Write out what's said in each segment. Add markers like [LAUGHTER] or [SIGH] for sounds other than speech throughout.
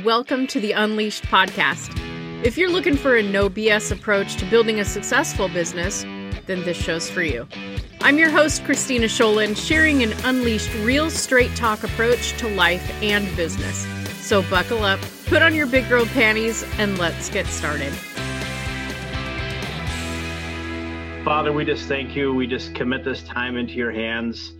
Welcome to the Unleashed podcast. If you're looking for a no BS approach to building a successful business, then this show's for you. I'm your host, Christina Scholen, sharing an unleashed, real straight talk approach to life and business. So buckle up, put on your big girl panties, and let's get started. Father, we just thank you. We just commit this time into your hands.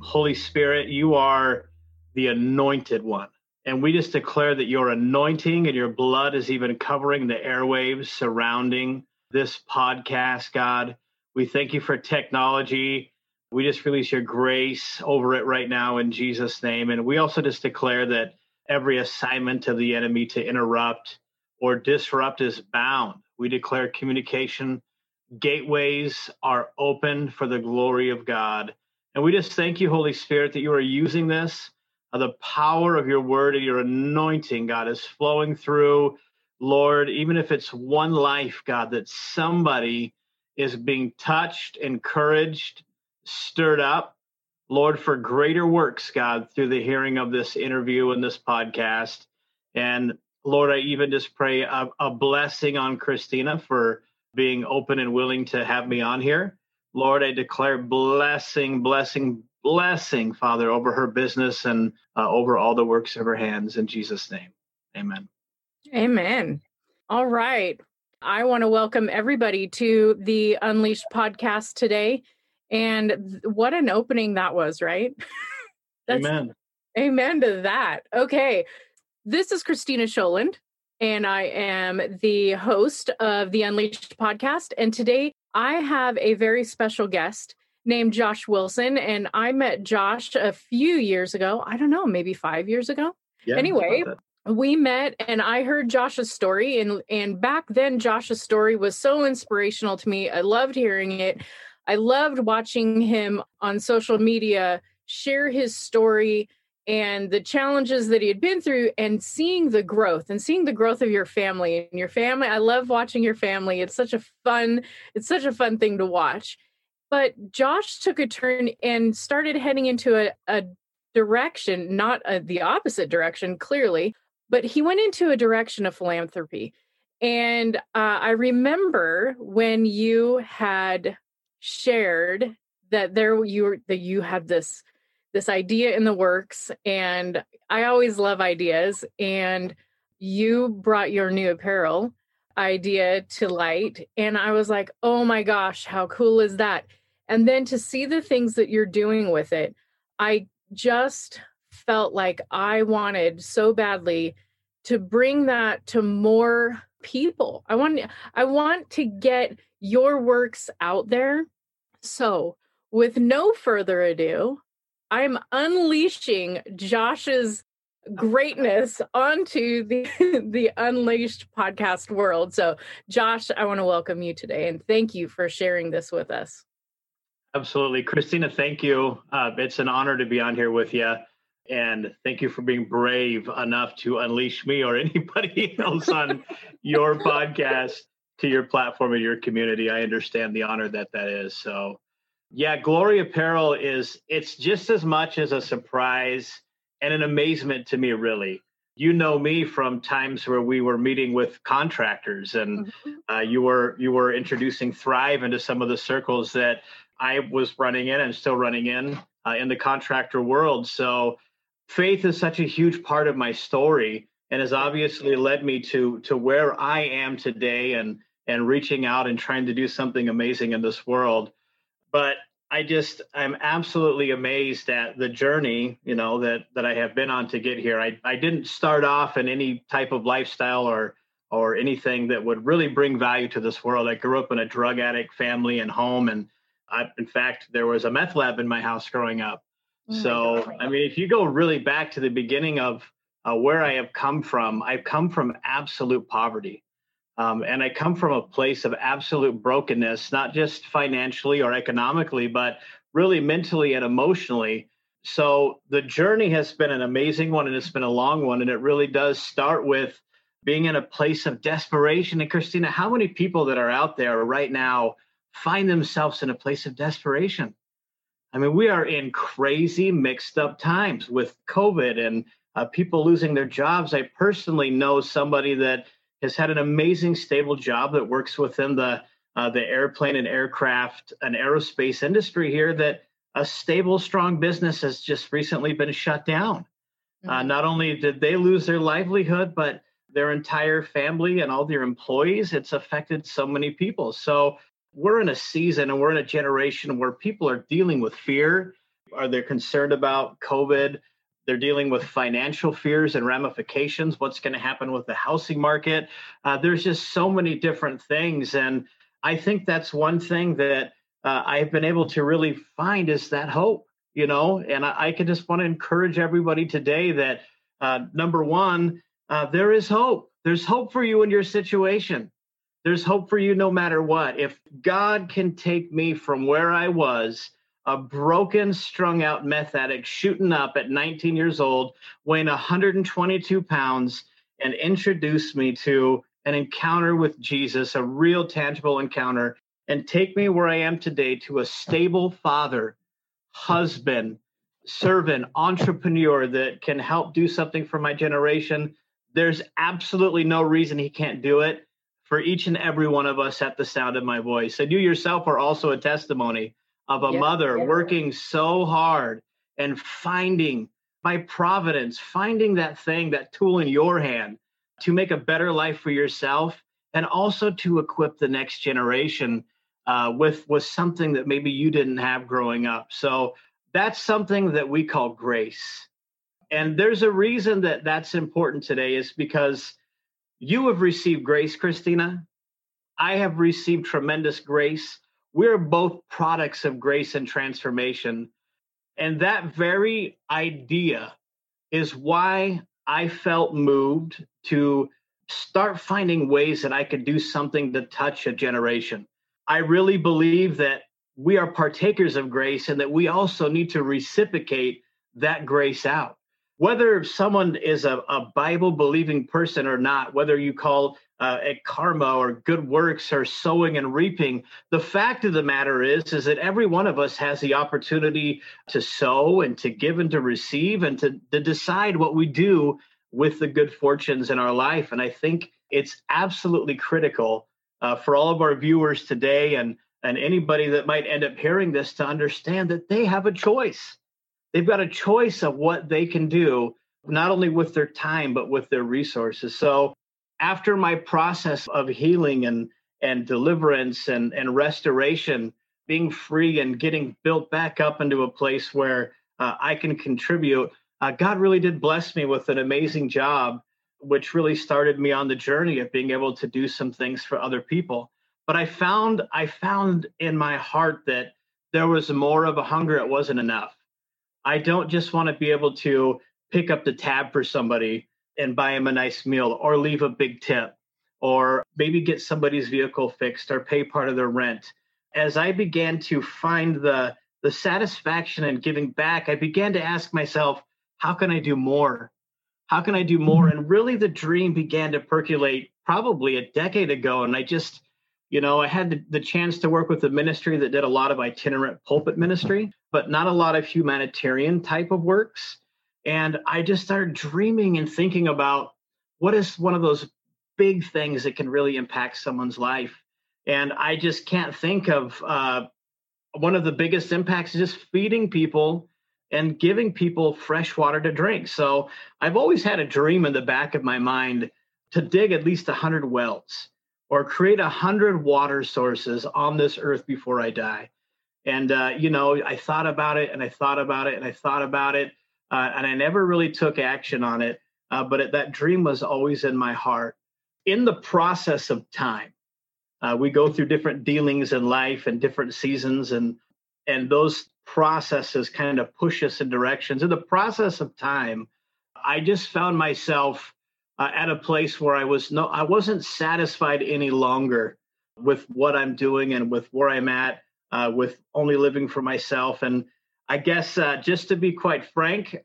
Holy Spirit, you are the anointed one. And we just declare that your anointing and your blood is even covering the airwaves surrounding this podcast, God. We thank you for technology. We just release your grace over it right now in Jesus' name. And we also just declare that every assignment of the enemy to interrupt or disrupt is bound. We declare communication gateways are open for the glory of God. And we just thank you, Holy Spirit, that you are using this the power of your word and your anointing, God, is flowing through, Lord, even if it's one life, God, that somebody is being touched, encouraged, stirred up, Lord, for greater works, God, through the hearing of this interview and this podcast. And Lord, I even just pray a, a blessing on Christina for being open and willing to have me on here. Lord, I declare blessing, blessing, blessing, Father, over her business and uh, over all the works of her hands in Jesus' name. Amen. Amen. All right. I want to welcome everybody to the Unleashed podcast today. And what an opening that was, right? [LAUGHS] amen. Amen to that. Okay. This is Christina Scholand, and I am the host of the Unleashed podcast. And today I have a very special guest named Josh Wilson, and I met Josh a few years ago. I don't know, maybe five years ago. Yeah, anyway, we met and I heard Josh's story and and back then Josh's story was so inspirational to me. I loved hearing it. I loved watching him on social media share his story and the challenges that he had been through and seeing the growth and seeing the growth of your family and your family. I love watching your family. It's such a fun it's such a fun thing to watch. But Josh took a turn and started heading into a, a direction, not a, the opposite direction, clearly, but he went into a direction of philanthropy. And uh, I remember when you had shared that there you were, that you had this this idea in the works, and I always love ideas. And you brought your new apparel idea to light, and I was like, oh my gosh, how cool is that? And then to see the things that you're doing with it, I just felt like I wanted so badly to bring that to more people. I want I want to get your works out there. So, with no further ado, I'm unleashing Josh's greatness onto the [LAUGHS] the unleashed podcast world. So, Josh, I want to welcome you today and thank you for sharing this with us. Absolutely. Christina, thank you. Uh, it's an honor to be on here with you. And thank you for being brave enough to unleash me or [LAUGHS] anybody else on your [LAUGHS] podcast to your platform and your community. I understand the honor that that is. So, yeah, Glory Apparel is, it's just as much as a surprise and an amazement to me, really. You know me from times where we were meeting with contractors and mm-hmm. uh, you were you were introducing Thrive into some of the circles that I was running in and still running in uh, in the contractor world. So faith is such a huge part of my story and has obviously led me to to where I am today and and reaching out and trying to do something amazing in this world. But I just I'm absolutely amazed at the journey, you know, that that I have been on to get here. I I didn't start off in any type of lifestyle or or anything that would really bring value to this world. I grew up in a drug addict family and home and I, in fact, there was a meth lab in my house growing up. Oh so, I mean, if you go really back to the beginning of uh, where I have come from, I've come from absolute poverty. Um, and I come from a place of absolute brokenness, not just financially or economically, but really mentally and emotionally. So the journey has been an amazing one and it's been a long one. And it really does start with being in a place of desperation. And Christina, how many people that are out there right now find themselves in a place of desperation. I mean, we are in crazy, mixed up times with COVID and uh, people losing their jobs. I personally know somebody that has had an amazing, stable job that works within the uh, the airplane and aircraft and aerospace industry here. That a stable, strong business has just recently been shut down. Uh, mm-hmm. Uh, not only did they lose their livelihood, but their entire family and all their employees. It's affected so many people. So we're in a season and we're in a generation where people are dealing with fear. Are they concerned about COVID? They're dealing with financial fears and ramifications. What's going to happen with the housing market? Uh, there's just so many different things. And I think that's one thing that uh, I've been able to really find is that hope, you know. And I, I can just want to encourage everybody today that uh, number one, uh, there is hope. There's hope for you in your situation. There's hope for you no matter what. If God can take me from where I was a broken, strung out meth addict shooting up at 19 years old, weighing 122 pounds, and introduce me to an encounter with Jesus, a real tangible encounter, and take me where I am today to a stable father, husband, servant, entrepreneur that can help do something for my generation. There's absolutely no reason he can't do it for each and every one of us at the sound of my voice. And you yourself are also a testimony of a mother working so hard and finding by providence, finding that thing, that tool in your hand to make a better life for yourself and also to equip the next generation uh, with, with something that maybe you didn't have growing up. So that's something that we call grace. And there's a reason that that's important today is because you have received grace, Christina. I have received tremendous grace we're both products of grace and transformation. And that very idea is why I felt moved to start finding ways that I could do something to touch a generation. I really believe that we are partakers of grace and that we also need to reciprocate that grace out. Whether someone is a, a Bible believing person or not, whether you call uh, karma or good works or sowing and reaping. The fact of the matter is, is that every one of us has the opportunity to sow and to give and to receive and to, to decide what we do with the good fortunes in our life. And I think it's absolutely critical uh, for all of our viewers today and and anybody that might end up hearing this to understand that they have a choice. They've got a choice of what they can do, not only with their time, but with their resources. So after my process of healing and and deliverance and and restoration being free and getting built back up into a place where uh, i can contribute uh, god really did bless me with an amazing job which really started me on the journey of being able to do some things for other people. But i found i found in my heart that there was more of a hunger. It wasn't enough i don't just want to be able to pick up the tab for somebody and buy them a nice meal or leave a big tip or maybe get somebody's vehicle fixed or pay part of their rent. As I began to find the the satisfaction in giving back, I began to ask myself, how can I do more? How can I do more? Mm-hmm. And really the dream began to percolate probably a decade ago. And I just, you know, I had the, chance to work with a ministry that did a lot of itinerant pulpit ministry, but not a lot of humanitarian type of works. And I just started dreaming and thinking about what is one of those big things that can really impact someone's life. And I just can't think of uh, one of the biggest impacts is just feeding people and giving people fresh water to drink. So I've always had a dream in the back of my mind to dig at least 100 wells or create a 100 water sources on this earth before I die. And, uh, you know, I thought about it and I thought about it and I thought about it uh, and I never really took action on it. Uh, but it, that dream was always in my heart. In the process of time, uh, we go through different dealings in life and different seasons, and and those processes kind of push us in directions. In the process of time, I just found myself uh, at a place where I was no, I wasn't satisfied any longer with what I'm doing and with where I'm at, uh, with only living for myself and I guess uh, just to be quite frank,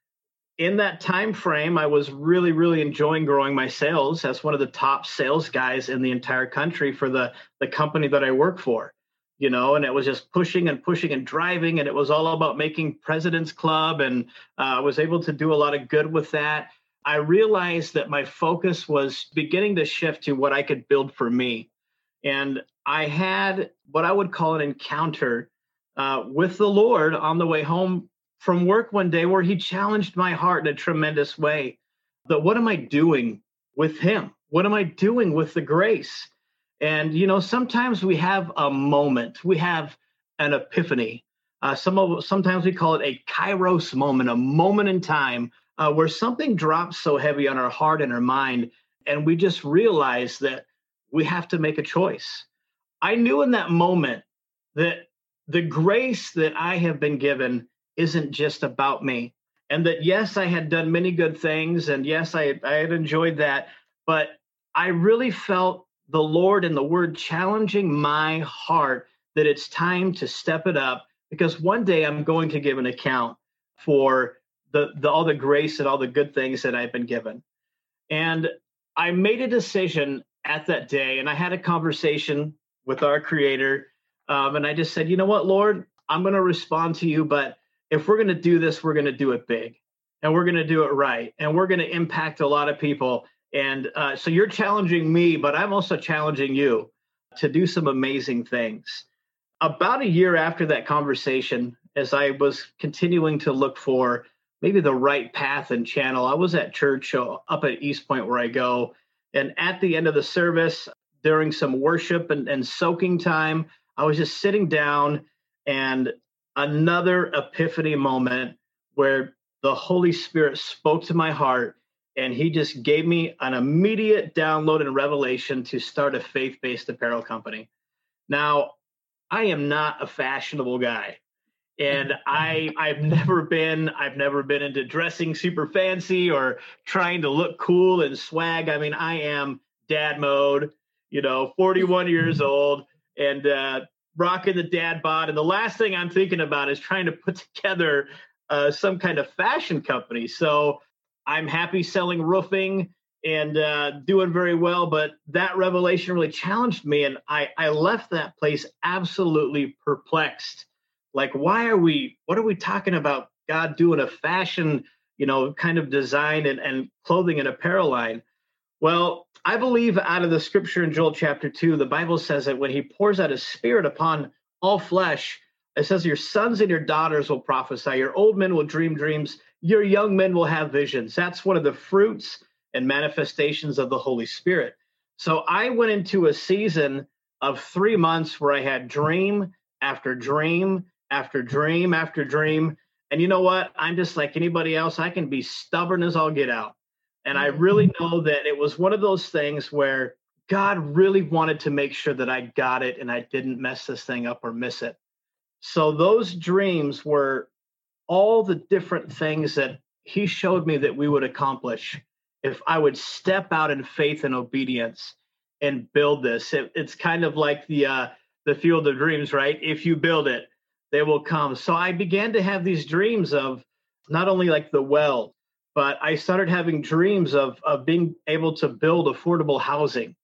in that time frame, I was really, really enjoying growing my sales as one of the top sales guys in the entire country for the the company that I work for. You know, and it was just pushing and pushing and driving, and it was all about making President's Club, and uh, I was able to do a lot of good with that. I realized that my focus was beginning to shift to what I could build for me. And I had what I would call an encounter uh, with the Lord on the way home from work one day where he challenged my heart in a tremendous way. That what am I doing with him? What am I doing with the grace? And, you know, sometimes we have a moment, we have an epiphany. Uh, some of, sometimes we call it a kairos moment, a moment in time uh, where something drops so heavy on our heart and our mind, and we just realize that we have to make a choice. I knew in that moment that the grace that I have been given isn't just about me. And that, yes, I had done many good things. And yes, I, I had enjoyed that. But I really felt the Lord and the word challenging my heart that it's time to step it up because one day I'm going to give an account for the, the all the grace and all the good things that I've been given. And I made a decision at that day and I had a conversation with our creator. Um, and I just said, you know what, Lord, I'm going to respond to you, but if we're going to do this, we're going to do it big and we're going to do it right and we're going to impact a lot of people. And uh, so you're challenging me, but I'm also challenging you to do some amazing things. About a year after that conversation, as I was continuing to look for maybe the right path and channel, I was at church uh, up at East Point where I go. And at the end of the service, during some worship and, and soaking time, I was just sitting down and another epiphany moment where the Holy Spirit spoke to my heart and he just gave me an immediate download and revelation to start a faith-based apparel company. Now, I am not a fashionable guy. And I I've never been I've never been into dressing super fancy or trying to look cool and swag. I mean, I am dad mode, you know, 41 years old and uh rocking the dad bod. And the last thing I'm thinking about is trying to put [LAUGHS] together uh, some kind of fashion company. So I'm happy selling roofing and uh, doing very well. But that revelation really challenged me, and I, I left that place absolutely perplexed. Like, why are we? What are we talking about? God doing a fashion, you know, kind of design and, and clothing and apparel line. Well, I believe out of the scripture in Joel chapter 2, the Bible says that when he pours out his spirit upon all flesh, it says, Your sons and your daughters will prophesy, your old men will dream dreams, your young men will have visions. That's one of the fruits and manifestations of the Holy Spirit. So I went into a season of three months where I had dream after dream after dream after dream. And you know what? I'm just like anybody else. I can be stubborn as I'll get out. And I really mm-hmm. know that it was one of those things where God really wanted to make sure that I got it and I didn't mess this thing up or miss it. So those dreams were all the different things that he showed me that we would accomplish if I would step out in faith and obedience and build this. It, it's kind of like the uh, the field of dreams, right? If you build it, they will come. So I began to have these dreams of not only like the well, but I started having dreams of of being able to build affordable housing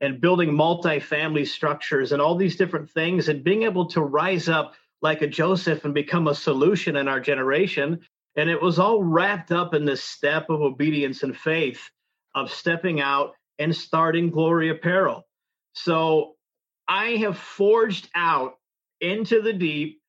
and building multi-family structures and all these different things and being able to rise up like a Joseph and become a solution in our generation. And it was all wrapped up in this step of obedience and faith of stepping out and starting Glory Apparel. So I have forged out into the deep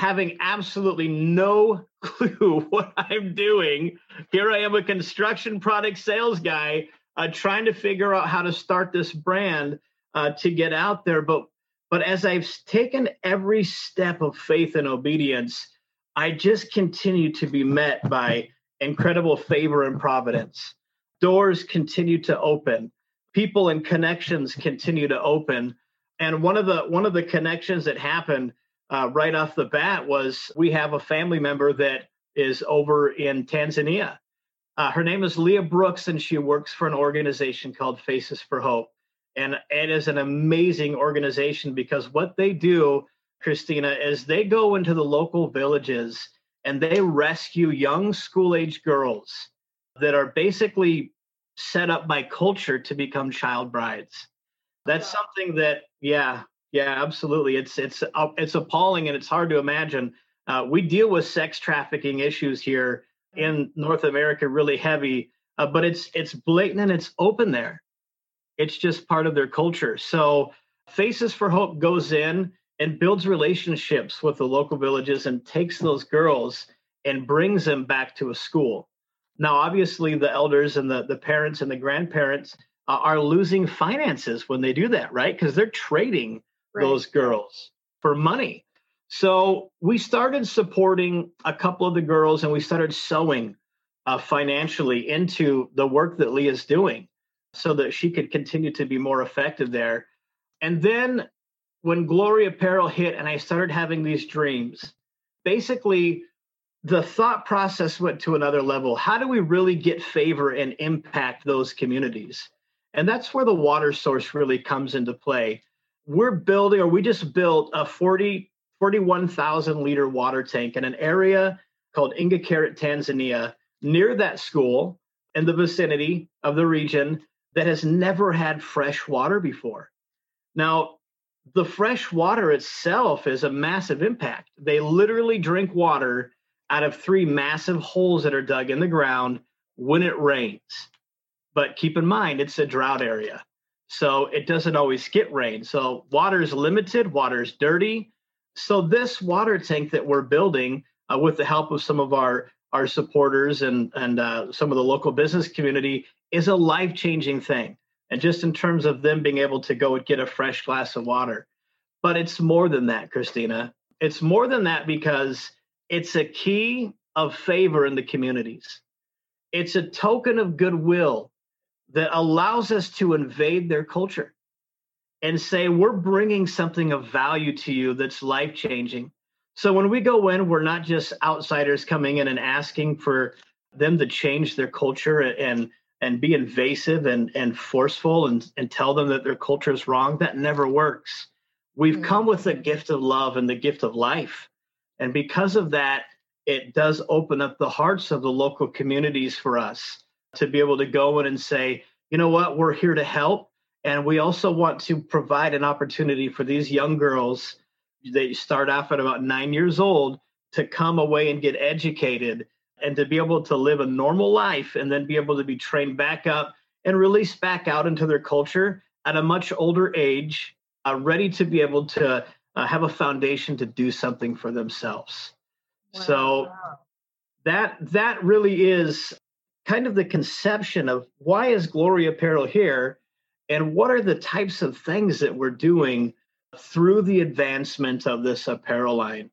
having absolutely no [LAUGHS] clue what I'm doing. Here I am, a construction product sales guy, uh, trying to figure out how to start this brand uh, to get out there. But but as I've taken every step of faith and obedience, I just continue to be met by incredible favor and providence. Doors continue to open. People and connections continue to open. And one of the one of the connections that happened uh, right off the bat was we have a family member that is over in Tanzania. Uh, her name is Leah Brooks, and she works for an organization called Faces for Hope. And it is an amazing organization because what they do, Christina, is they go into the local villages and they rescue young school age girls that are basically set up by culture to become child brides. That's something that, yeah, yeah, absolutely. It's it's uh, it's appalling and it's hard to imagine. Uh, we deal with sex trafficking issues here in North America really heavy. uh, but it's it's blatant and it's open there. It's just part of their culture. So Faces for Hope goes in and builds relationships with the local villages and takes those girls and brings them back to a school. Now, obviously, the elders and the, the parents and the grandparents uh, are losing finances when they do that, right? Because they're trading those girls for money. So we started supporting a couple of the girls and we started sowing uh, financially into the work that Leah's doing so that she could continue to be more effective there. And then when Glory Apparel hit and I started having these dreams, basically the thought process went to another level. How do we really get favor and impact those communities? And that's where the water source really comes into play. We're building, or we just built a 40, 41,000 liter water tank in an area called Ingakaret, Tanzania, near that school in the vicinity of the region that has never had fresh water before. Now, the fresh water itself is a massive impact. They literally drink water out of three massive holes that are dug in the ground when it rains. But keep in mind, it's a drought area. So it doesn't always get rain. So water is limited, water is dirty. So this water tank that we're building uh, with the help of some of our our supporters and and uh, some of the local business community is a life changing thing. And just in terms of them being able to go and get a fresh glass of water, but it's more than that, Christina. It's more than that because it's a key of favor in the communities. It's a token of goodwill that allows us to invade their culture and say, we're bringing something of value to you that's life changing so when we go in, we're not just outsiders coming in and asking for them to change their culture and and be invasive and and forceful and and tell them that their culture is wrong. That never works. We've mm-hmm. come with the gift of love and the gift of life. And because of that, it does open up the hearts of the local communities for us to be able to go in and say, you know what, we're here to help. And we also want to provide an opportunity for these young girls they start off at about nine years old to come away and get educated and to be able to live a normal life and then be able to be trained back up and released back out into their culture at a much older age, uh, ready to be able to uh, have a foundation to do something for themselves. Wow. So that that really is kind of the conception of why is Glory Apparel here and what are the types of things that we're doing through the advancement of this apparel line.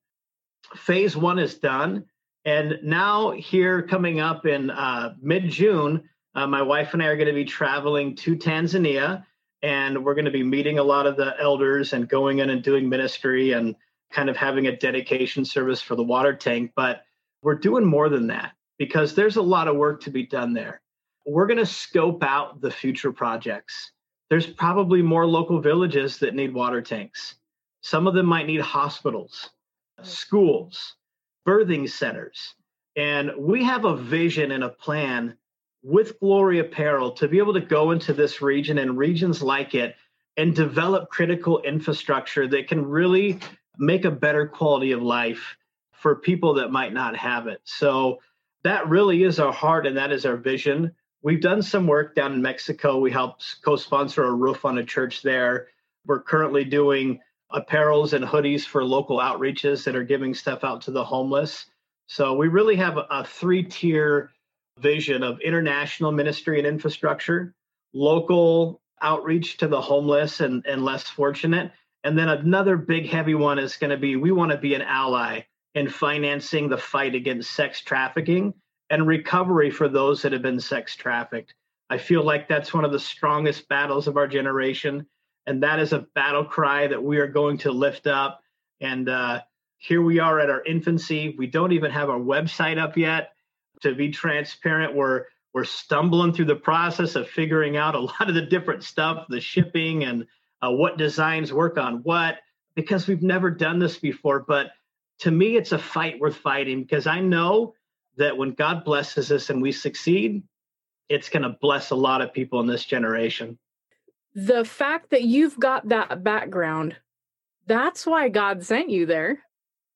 Phase one is done. And now, here coming up in uh, mid June, uh, my wife and I are going to be traveling to Tanzania and we're going to be meeting a lot of the elders and going in and doing ministry and kind of having a dedication service for the water tank. But we're doing more than that because there's a lot of work to be done there. We're going to scope out the future projects there's probably more local villages that need water tanks. Some of them might need hospitals, schools, birthing centers. And we have a vision and a plan with Glory Apparel to be able to go into this region and regions like it and develop critical infrastructure that can really make a better quality of life for people that might not have it. So that really is our heart and that is our vision. We've done some work down in Mexico. We helped co sponsor a roof on a church there. We're currently doing apparels and hoodies for local outreaches that are giving stuff out to the homeless. So we really have a, three tier vision of international ministry and infrastructure, local outreach to the homeless and, and less fortunate. And then another big heavy one is going to be we want to be an ally in financing the fight against sex trafficking and recovery for those that have been sex trafficked. I feel like that's one of the strongest battles of our generation. And that is a battle cry that we are going to lift up. And uh, here we are at our infancy. We don't even have our website up yet. To be transparent, we're we're stumbling through the process of figuring out a [LAUGHS] lot of the different stuff, the shipping and uh, what designs work on what, because we've never done this before. But to me, it's a fight worth fighting because I know that when God blesses us and we succeed, it's going to bless a lot of people in this generation. The fact that you've got that background, that's why God sent you there.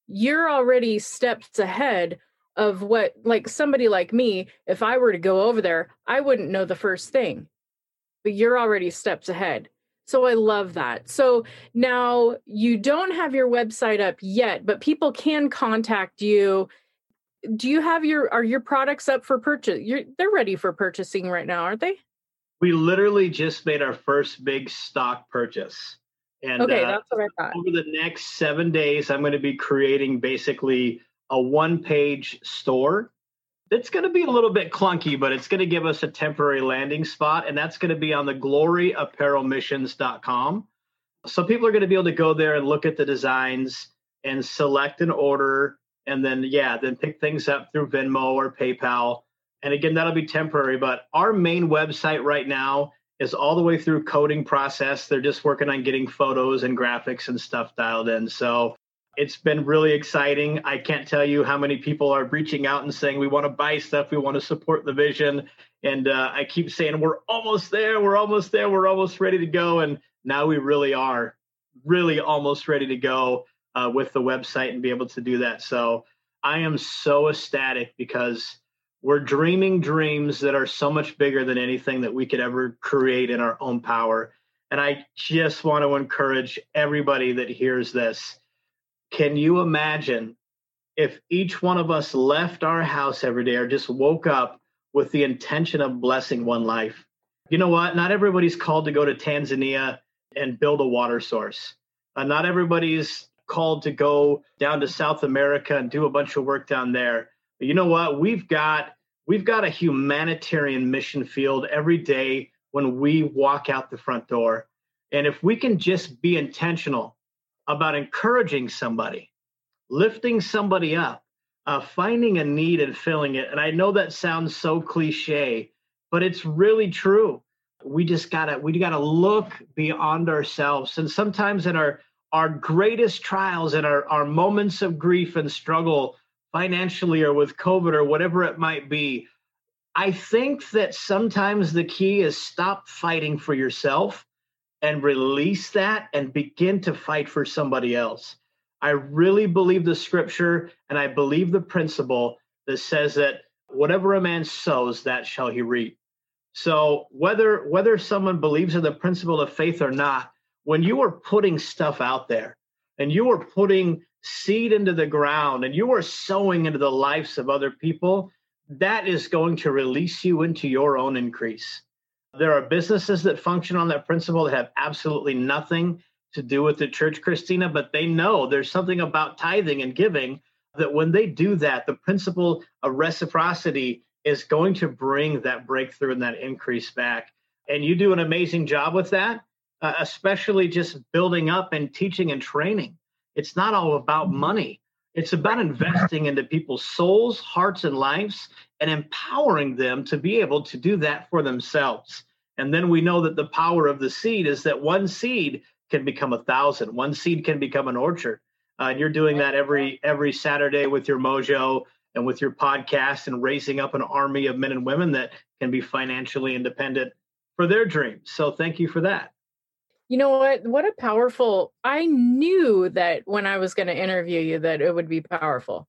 You're already steps ahead of what like somebody like me if i were to go over there i wouldn't know the first thing but you're already steps ahead so i love that. So now you don't have your website up yet but people can contact you. Do you have your are your products up for purchase? You're they're ready for purchasing right now aren't they? We literally just made our first big stock purchase. And okay, uh, that's what I thought. over the next seven days, I'm going to be creating basically a one page store. It's going to be a little bit clunky, but it's going to give us a temporary landing spot, and that's going to be on the gloryapparelmissions.com. So people are going to be able to go there and look at the designs and select an order, and then, yeah, then pick things up through Venmo or PayPal. And again, that'll be temporary, but our main website right now is all the way through coding process. They're just working on getting photos and graphics and stuff dialed in. So it's been really exciting. I can't tell you how many people are reaching out and saying, we want to buy stuff, we want to support the vision. And uh, I keep saying, we're almost there, we're almost there, we're almost ready to go. And now we really are really almost ready to go uh, with the website and be able to do that. So I am so ecstatic because we're dreaming dreams that are so much bigger than anything that we could ever create in our own power. And I just want to encourage everybody that hears this can you imagine if each one of us left our house every day or just woke up with the intention of blessing one life? You know what? Not everybody's called to go to Tanzania and build a water source. Uh, not everybody's called to go down to South America and do a bunch of work down there. But you know what? We've got we've got a humanitarian mission field every day when we walk out the front door. And if we can just be intentional about encouraging somebody, lifting somebody up, uh, finding a need and filling it. And I know that sounds so cliche, but it's really true. We just gotta we gotta look beyond ourselves. And sometimes in our our greatest trials and our, our moments of grief and struggle financially or with COVID or whatever it might be, I think that sometimes the key is stop fighting for yourself and release that and begin to fight for somebody else. I really believe the scripture and I believe the principle that says that whatever a man sows, that shall he reap. So whether whether someone believes in the principle of faith or not, when you are putting stuff out there and you are putting seed into the ground and you are sowing into the lives of other people, that is going to release you into your own increase. There are businesses that function on that principle that have absolutely nothing to do with the church, Christina, but they know there's something about tithing and giving that when they do that, the principle of reciprocity is going to bring that breakthrough and that increase back. And you do an amazing job with that, uh, especially just building up and teaching and training. It's not all about money. It's about investing into people's souls, hearts, and lives and empowering them to be able to do that for themselves. And then we know that the power of the seed is that one seed can become a thousand, one seed can become an orchard. Uh, and you're doing that every every Saturday with your mojo and with your podcast and raising up an army of men and women that can be financially independent for their dreams. So thank you for that. You know what? What a powerful. I knew that when I was going to interview you that it would be powerful.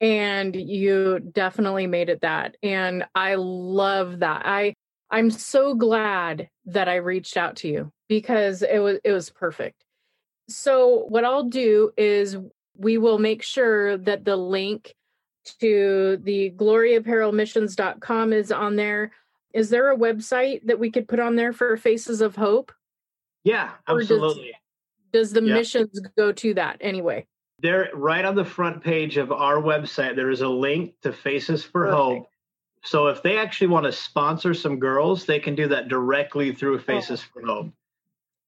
And you definitely made it that. And I love that. I I'm so glad that I reached out to you because it was it was perfect. So what I'll do is we will make sure that the link to the gloryapparelmissions.com is on there. Is there a website that we could put on there for Faces of Hope? Yeah, absolutely. Does, does the yeah. missions go to that anyway? There, right on the front page of our website, there is a link to Faces for Perfect. Hope. So if they actually want to sponsor some girls, they can do that directly through Faces oh. for Hope.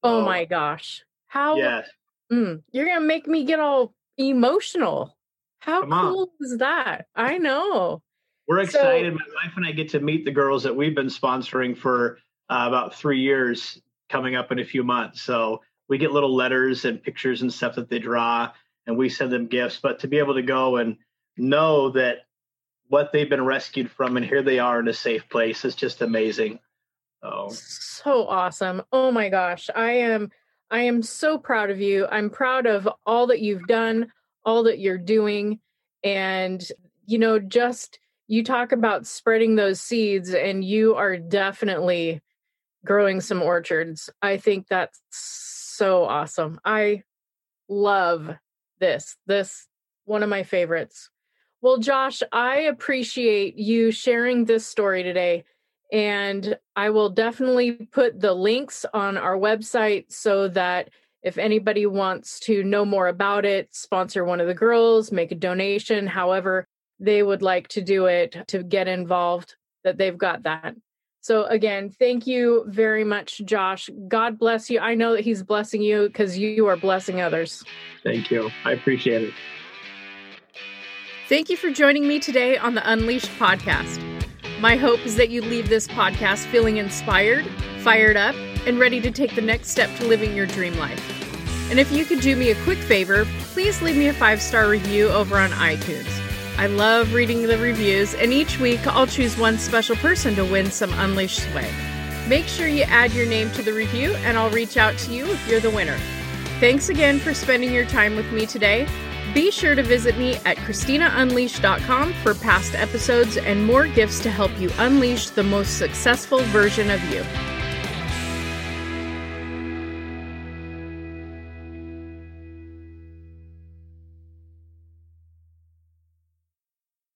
Oh, my gosh. How? Yes. Mm, you're going to make me get all emotional. How Come cool on. is that? I know. We're excited. So, My wife and I get to meet the girls that we've been sponsoring for uh, about three years coming up in a few months. So we get little letters and pictures and stuff that they draw, and we send them gifts. But to be able to go and know that what they've been rescued from and here they are in a safe place is just amazing. Oh, so awesome! Oh my gosh, I am I am so proud of you. I'm proud of all that you've done, all that you're doing, and you know, just you talk about spreading those seeds and you are definitely growing some orchards. I think that's so awesome. I love this. This one of my favorites. Well, Josh, I appreciate you sharing this story today. And I will definitely put the links on our website so that if anybody wants to know more about it, sponsor one of the girls, make a donation, however they would like to do it to get involved, that they've got that. So, again, thank you very much, Josh. God bless you. I know that He's blessing you because you are blessing others. Thank you. I appreciate it. Thank you for joining me today on the Unleashed podcast. My hope is that you leave this podcast feeling inspired, fired up, and ready to take the next step to living your dream life. And if you could do me a quick favor, please leave me a five star review over on iTunes. I love reading the reviews, and each week I'll choose one special person to win some Unleashed swag. Make sure you add your name to the review, and I'll reach out to you if you're the winner. Thanks again for spending your time with me today. Be sure to visit me at ChristinaUnleashed.com for past episodes and more gifts to help you unleash the most successful version of you.